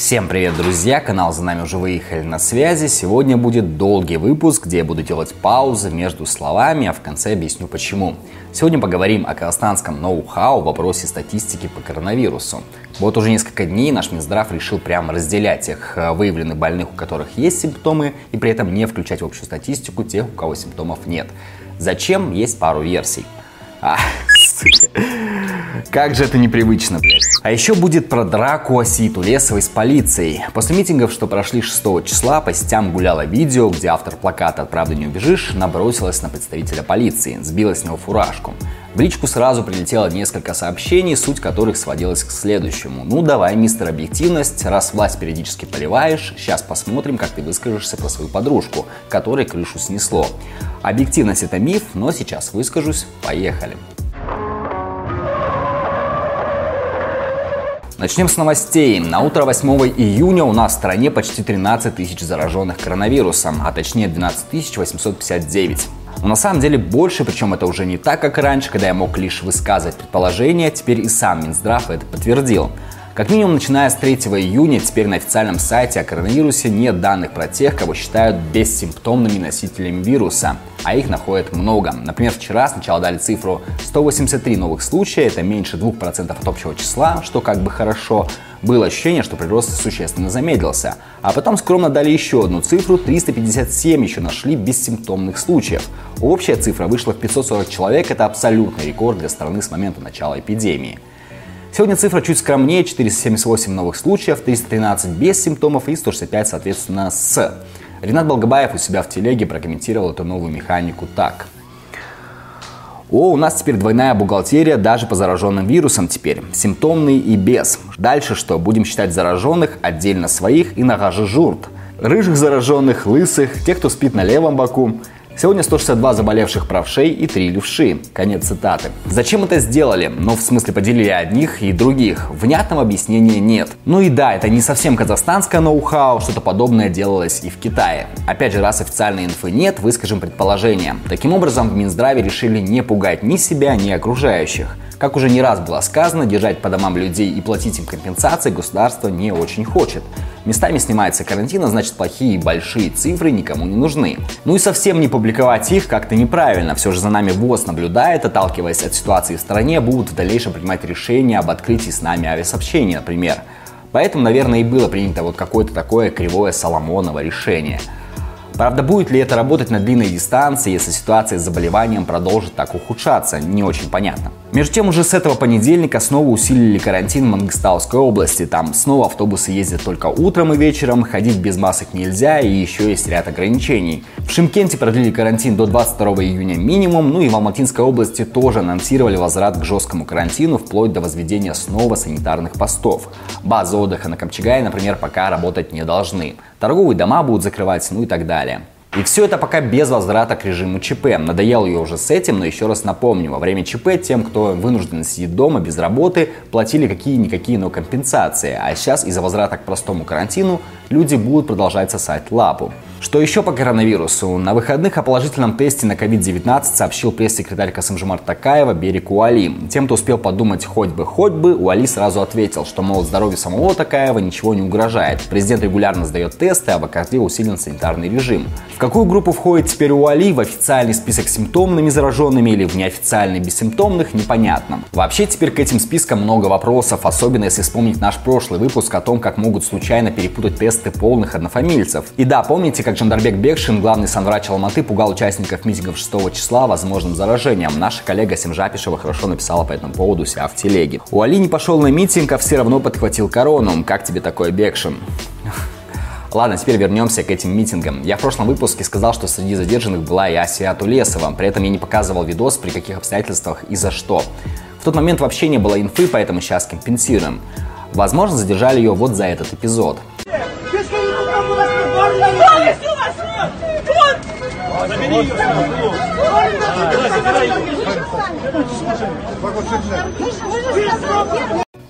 Всем привет, друзья! Канал «За нами уже выехали» на связи. Сегодня будет долгий выпуск, где я буду делать паузы между словами, а в конце объясню почему. Сегодня поговорим о казахстанском ноу-хау в вопросе статистики по коронавирусу. Вот уже несколько дней наш Минздрав решил прямо разделять тех э, выявленных больных, у которых есть симптомы, и при этом не включать в общую статистику тех, у кого симптомов нет. Зачем? Есть пару версий. А, сука. Как же это непривычно, блядь. А еще будет про драку Оситу Лесовой с полицией. После митингов, что прошли 6 числа, по сетям гуляло видео, где автор плаката «От правды не убежишь» набросилась на представителя полиции, сбила с него фуражку. В личку сразу прилетело несколько сообщений, суть которых сводилась к следующему. Ну давай, мистер Объективность, раз власть периодически поливаешь, сейчас посмотрим, как ты выскажешься про свою подружку, которой крышу снесло. Объективность это миф, но сейчас выскажусь. Поехали. Начнем с новостей. На утро 8 июня у нас в стране почти 13 тысяч зараженных коронавирусом, а точнее 12 859. Но на самом деле больше, причем это уже не так, как раньше, когда я мог лишь высказывать предположения, теперь и сам Минздрав это подтвердил. Как минимум, начиная с 3 июня, теперь на официальном сайте о коронавирусе нет данных про тех, кого считают бессимптомными носителями вируса, а их находят много. Например, вчера сначала дали цифру 183 новых случая, это меньше 2% от общего числа, что как бы хорошо. Было ощущение, что прирост существенно замедлился. А потом скромно дали еще одну цифру, 357 еще нашли бессимптомных случаев. Общая цифра вышла в 540 человек, это абсолютный рекорд для страны с момента начала эпидемии. Сегодня цифра чуть скромнее, 478 новых случаев, 313 без симптомов и 165, соответственно, с. Ренат Балгабаев у себя в телеге прокомментировал эту новую механику так. О, у нас теперь двойная бухгалтерия даже по зараженным вирусам теперь. Симптомный и без. Дальше что? Будем считать зараженных отдельно своих и на журт. Рыжих зараженных, лысых, тех, кто спит на левом боку. Сегодня 162 заболевших правшей и 3 левши. Конец цитаты. Зачем это сделали? Ну, в смысле, поделили одних и других. Внятного объяснения нет. Ну и да, это не совсем казахстанское ноу-хау, что-то подобное делалось и в Китае. Опять же, раз официальной инфы нет, выскажем предположение. Таким образом, в Минздраве решили не пугать ни себя, ни окружающих. Как уже не раз было сказано, держать по домам людей и платить им компенсации государство не очень хочет. Местами снимается карантин, а значит плохие большие цифры никому не нужны. Ну и совсем не публиковать их как-то неправильно. Все же за нами ВОЗ наблюдает, отталкиваясь от ситуации в стране, будут в дальнейшем принимать решения об открытии с нами авиасообщения, например. Поэтому, наверное, и было принято вот какое-то такое кривое Соломоново решение – Правда, будет ли это работать на длинной дистанции, если ситуация с заболеванием продолжит так ухудшаться, не очень понятно. Между тем, уже с этого понедельника снова усилили карантин в Мангистауской области. Там снова автобусы ездят только утром и вечером, ходить без масок нельзя и еще есть ряд ограничений. В Шимкенте продлили карантин до 22 июня минимум, ну и в Алматинской области тоже анонсировали возврат к жесткому карантину вплоть до возведения снова санитарных постов. Базы отдыха на Камчагае, например, пока работать не должны. Торговые дома будут закрывать, ну и так далее. И все это пока без возврата к режиму ЧП. Надоел ее уже с этим, но еще раз напомню, во время ЧП тем, кто вынужден сидеть дома без работы, платили какие-никакие, но компенсации. А сейчас из-за возврата к простому карантину люди будут продолжать сосать лапу. Что еще по коронавирусу? На выходных о положительном тесте на COVID-19 сообщил пресс-секретарь Касымжимар Такаева Берег Уали. Тем, кто успел подумать хоть бы, хоть бы, Уали сразу ответил, что, мол, здоровью самого Такаева ничего не угрожает. Президент регулярно сдает тесты, а в Акатле усилен санитарный режим. В какую группу входит теперь Уали? В официальный список симптомными зараженными или в неофициальный бессимптомных? Непонятно. Вообще теперь к этим спискам много вопросов, особенно если вспомнить наш прошлый выпуск о том, как могут случайно перепутать тесты полных однофамильцев. И да, помните, как Жандарбек Бекшин, главный санврач Алматы, пугал участников митингов 6 числа возможным заражением. Наша коллега Семжапишева хорошо написала по этому поводу себя в телеге. У Али не пошел на митинг, а все равно подхватил корону. Как тебе такой Бекшин? Ладно, теперь вернемся к этим митингам. Я в прошлом выпуске сказал, что среди задержанных была и Асия Тулесова. При этом я не показывал видос, при каких обстоятельствах и за что. В тот момент вообще не было инфы, поэтому сейчас компенсируем. Возможно, задержали ее вот за этот эпизод. Забери ее. Забирай ее.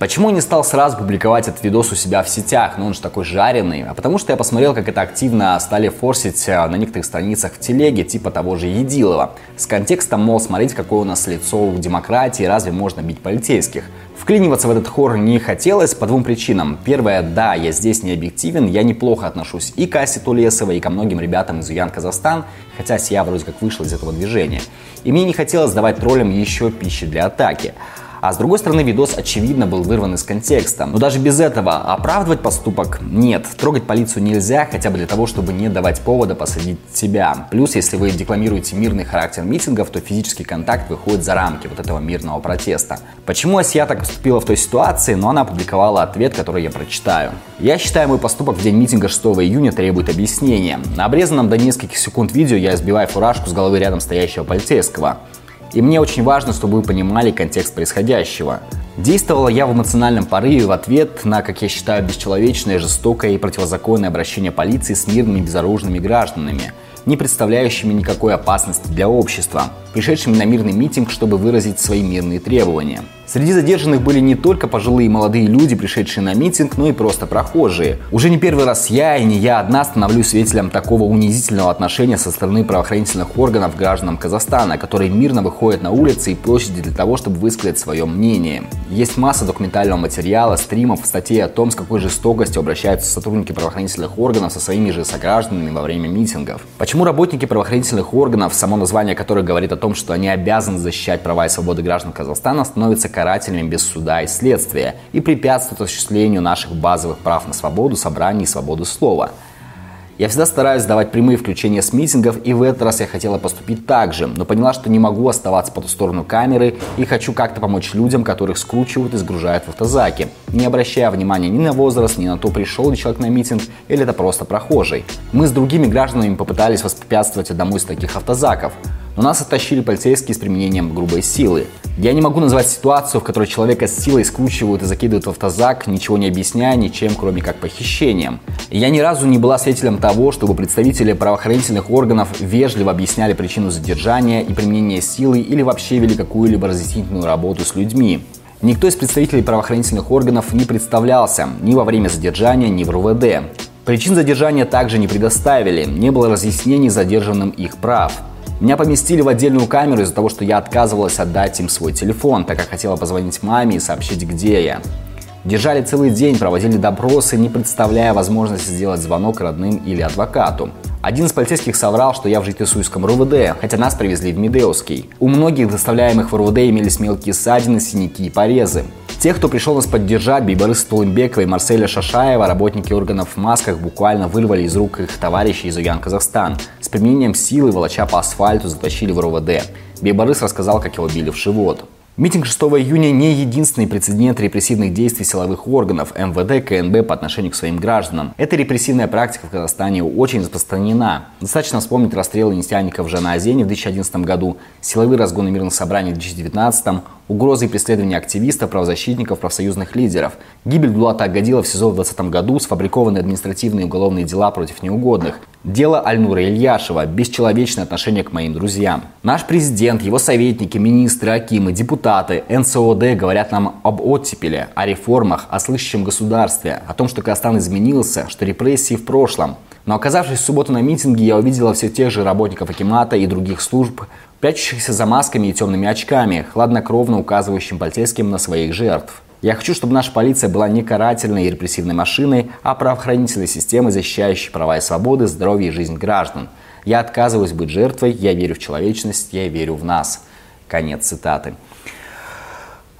Почему не стал сразу публиковать этот видос у себя в сетях, ну он же такой жареный? А потому что я посмотрел, как это активно стали форсить э, на некоторых страницах в телеге, типа того же Едилова. С контекстом, мол, смотрите, какое у нас лицо у демократии, разве можно бить полицейских? Вклиниваться в этот хор не хотелось по двум причинам. Первое, да, я здесь не объективен, я неплохо отношусь и к Асе Тулесовой, и ко многим ребятам из Уян Казахстан, хотя я вроде как вышел из этого движения. И мне не хотелось давать троллям еще пищи для атаки. А с другой стороны, видос очевидно был вырван из контекста. Но даже без этого оправдывать поступок нет. Трогать полицию нельзя, хотя бы для того, чтобы не давать повода посадить себя. Плюс, если вы декламируете мирный характер митингов, то физический контакт выходит за рамки вот этого мирного протеста. Почему Асия так поступила в той ситуации, но она опубликовала ответ, который я прочитаю. Я считаю, мой поступок в день митинга 6 июня требует объяснения. На обрезанном до нескольких секунд видео я сбиваю фуражку с головы рядом стоящего полицейского. И мне очень важно, чтобы вы понимали контекст происходящего. Действовала я в эмоциональном порыве в ответ на, как я считаю, бесчеловечное, жестокое и противозаконное обращение полиции с мирными безоружными гражданами, не представляющими никакой опасности для общества, пришедшими на мирный митинг, чтобы выразить свои мирные требования. Среди задержанных были не только пожилые молодые люди, пришедшие на митинг, но и просто прохожие. Уже не первый раз я и не я одна становлюсь свидетелем такого унизительного отношения со стороны правоохранительных органов гражданам Казахстана, которые мирно выходят на улицы и площади для того, чтобы высказать свое мнение. Есть масса документального материала, стримов, статей о том, с какой жестокостью обращаются сотрудники правоохранительных органов со своими же согражданами во время митингов. Почему работники правоохранительных органов, само название которых говорит о том, что они обязаны защищать права и свободы граждан Казахстана, становятся карателями без суда и следствия и препятствуют осуществлению наших базовых прав на свободу собрания и свободу слова. Я всегда стараюсь давать прямые включения с митингов, и в этот раз я хотела поступить так же, но поняла, что не могу оставаться по ту сторону камеры и хочу как-то помочь людям, которых скручивают и сгружают в автозаки, не обращая внимания ни на возраст, ни на то, пришел ли человек на митинг или это просто прохожий. Мы с другими гражданами попытались воспрепятствовать одному из таких автозаков, но нас оттащили полицейские с применением грубой силы. Я не могу назвать ситуацию, в которой человека с силой скручивают и закидывают в автозак, ничего не объясняя ничем, кроме как похищением. Я ни разу не была свидетелем того, чтобы представители правоохранительных органов вежливо объясняли причину задержания и применения силы или вообще вели какую-либо разъяснительную работу с людьми. Никто из представителей правоохранительных органов не представлялся ни во время задержания, ни в РУВД. Причин задержания также не предоставили, не было разъяснений задержанным их прав. Меня поместили в отдельную камеру из-за того, что я отказывалась отдать им свой телефон, так как хотела позвонить маме и сообщить, где я. Держали целый день, проводили допросы, не представляя возможности сделать звонок родным или адвокату. Один из полицейских соврал, что я в Житесуйском РУВД, хотя нас привезли в Медеуский. У многих доставляемых в РУВД имелись мелкие ссадины, синяки и порезы. Тех, кто пришел нас поддержать, Бейборыс Тулымбекова и Марселя Шашаева, работники органов в масках буквально вырвали из рук их товарищей из Уян Казахстан. С применением силы, волоча по асфальту, затащили в РУВД. Бейборыс рассказал, как его били в живот. Митинг 6 июня не единственный прецедент репрессивных действий силовых органов МВД, КНБ по отношению к своим гражданам. Эта репрессивная практика в Казахстане очень распространена. Достаточно вспомнить расстрелы нефтяников в Жанаозене в 2011 году, силовые разгоны мирных собраний в 2019, угрозы и преследования активистов, правозащитников, профсоюзных лидеров, гибель Дулата Агадила в СИЗО в 2020 году, сфабрикованные административные и уголовные дела против неугодных, дело Альнура Ильяшева, бесчеловечное отношение к моим друзьям. Наш президент, его советники, министры, акимы, депутаты, НСОД говорят нам об оттепеле, о реформах, о слышащем государстве, о том, что Казахстан изменился, что репрессии в прошлом. Но оказавшись в субботу на митинге, я увидела все тех же работников Акимата и других служб, прячущихся за масками и темными очками, хладнокровно указывающим полицейским на своих жертв. Я хочу, чтобы наша полиция была не карательной и репрессивной машиной, а правоохранительной системой, защищающей права и свободы, здоровье и жизнь граждан. Я отказываюсь быть жертвой, я верю в человечность, я верю в нас. Конец цитаты.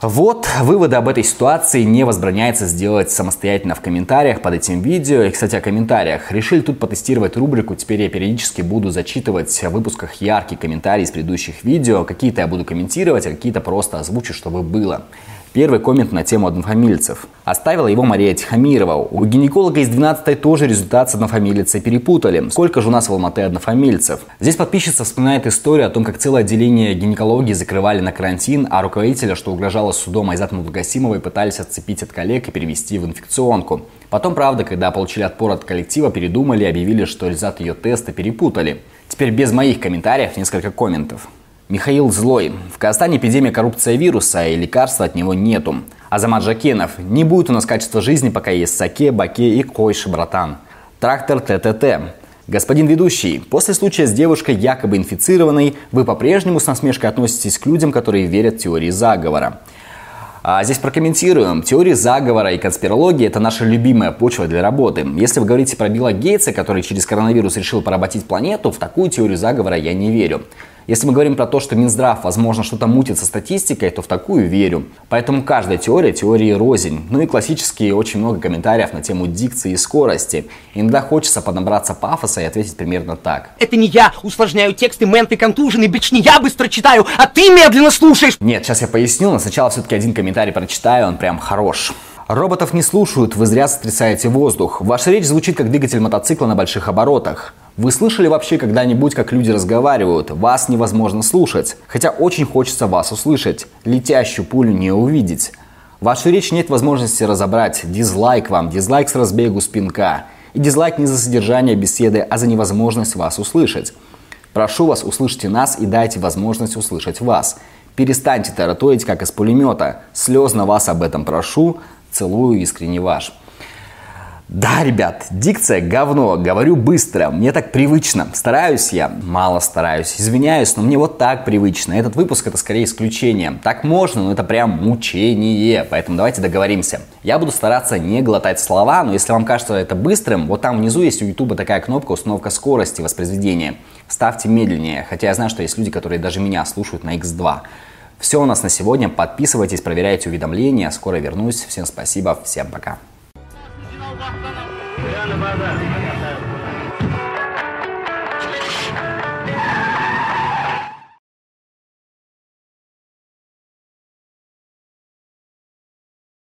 Вот выводы об этой ситуации не возбраняется сделать самостоятельно в комментариях под этим видео. И, кстати, о комментариях. Решили тут потестировать рубрику. Теперь я периодически буду зачитывать в выпусках яркие комментарии из предыдущих видео. Какие-то я буду комментировать, а какие-то просто озвучу, чтобы было. Первый коммент на тему однофамильцев. Оставила его Мария Тихомирова. У гинеколога из 12-й тоже результат с однофамильцей перепутали. Сколько же у нас в Алматы однофамильцев? Здесь подписчица вспоминает историю о том, как целое отделение гинекологии закрывали на карантин, а руководителя, что угрожало судом Айзат Мудагасимовой, пытались отцепить от коллег и перевести в инфекционку. Потом, правда, когда получили отпор от коллектива, передумали и объявили, что результат ее теста перепутали. Теперь без моих комментариев несколько комментов. Михаил Злой. В Казахстане эпидемия коррупция вируса, и лекарства от него нету. Азамат Жакенов. Не будет у нас качества жизни, пока есть саке, баке и койши, братан. Трактор ТТТ. Господин ведущий, после случая с девушкой, якобы инфицированной, вы по-прежнему с насмешкой относитесь к людям, которые верят в теории заговора. А здесь прокомментируем. Теории заговора и конспирологии – это наша любимая почва для работы. Если вы говорите про Билла Гейтса, который через коронавирус решил поработить планету, в такую теорию заговора я не верю. Если мы говорим про то, что Минздрав, возможно, что-то мутит со статистикой, то в такую верю. Поэтому каждая теория – теории рознь. Ну и классические очень много комментариев на тему дикции и скорости. Иногда хочется подобраться пафоса и ответить примерно так. Это не я усложняю тексты, менты контужены, бич не я быстро читаю, а ты медленно слушаешь. Нет, сейчас я поясню, но сначала все-таки один комментарий прочитаю, он прям хорош. Роботов не слушают, вы зря сотрясаете воздух. Ваша речь звучит как двигатель мотоцикла на больших оборотах. Вы слышали вообще когда-нибудь, как люди разговаривают? Вас невозможно слушать. Хотя очень хочется вас услышать. Летящую пулю не увидеть. Вашу речь нет возможности разобрать. Дизлайк вам, дизлайк с разбегу спинка. И дизлайк не за содержание беседы, а за невозможность вас услышать. Прошу вас, услышьте нас и дайте возможность услышать вас. Перестаньте тараторить, как из пулемета. Слезно вас об этом прошу. Целую искренне ваш. Да, ребят, дикция говно, говорю быстро, мне так привычно. Стараюсь я, мало стараюсь, извиняюсь, но мне вот так привычно. Этот выпуск это скорее исключение. Так можно, но это прям мучение, поэтому давайте договоримся. Я буду стараться не глотать слова, но если вам кажется это быстрым, вот там внизу есть у YouTube такая кнопка установка скорости воспроизведения. Ставьте медленнее, хотя я знаю, что есть люди, которые даже меня слушают на X2. Все у нас на сегодня. Подписывайтесь, проверяйте уведомления. Скоро вернусь. Всем спасибо. Всем пока.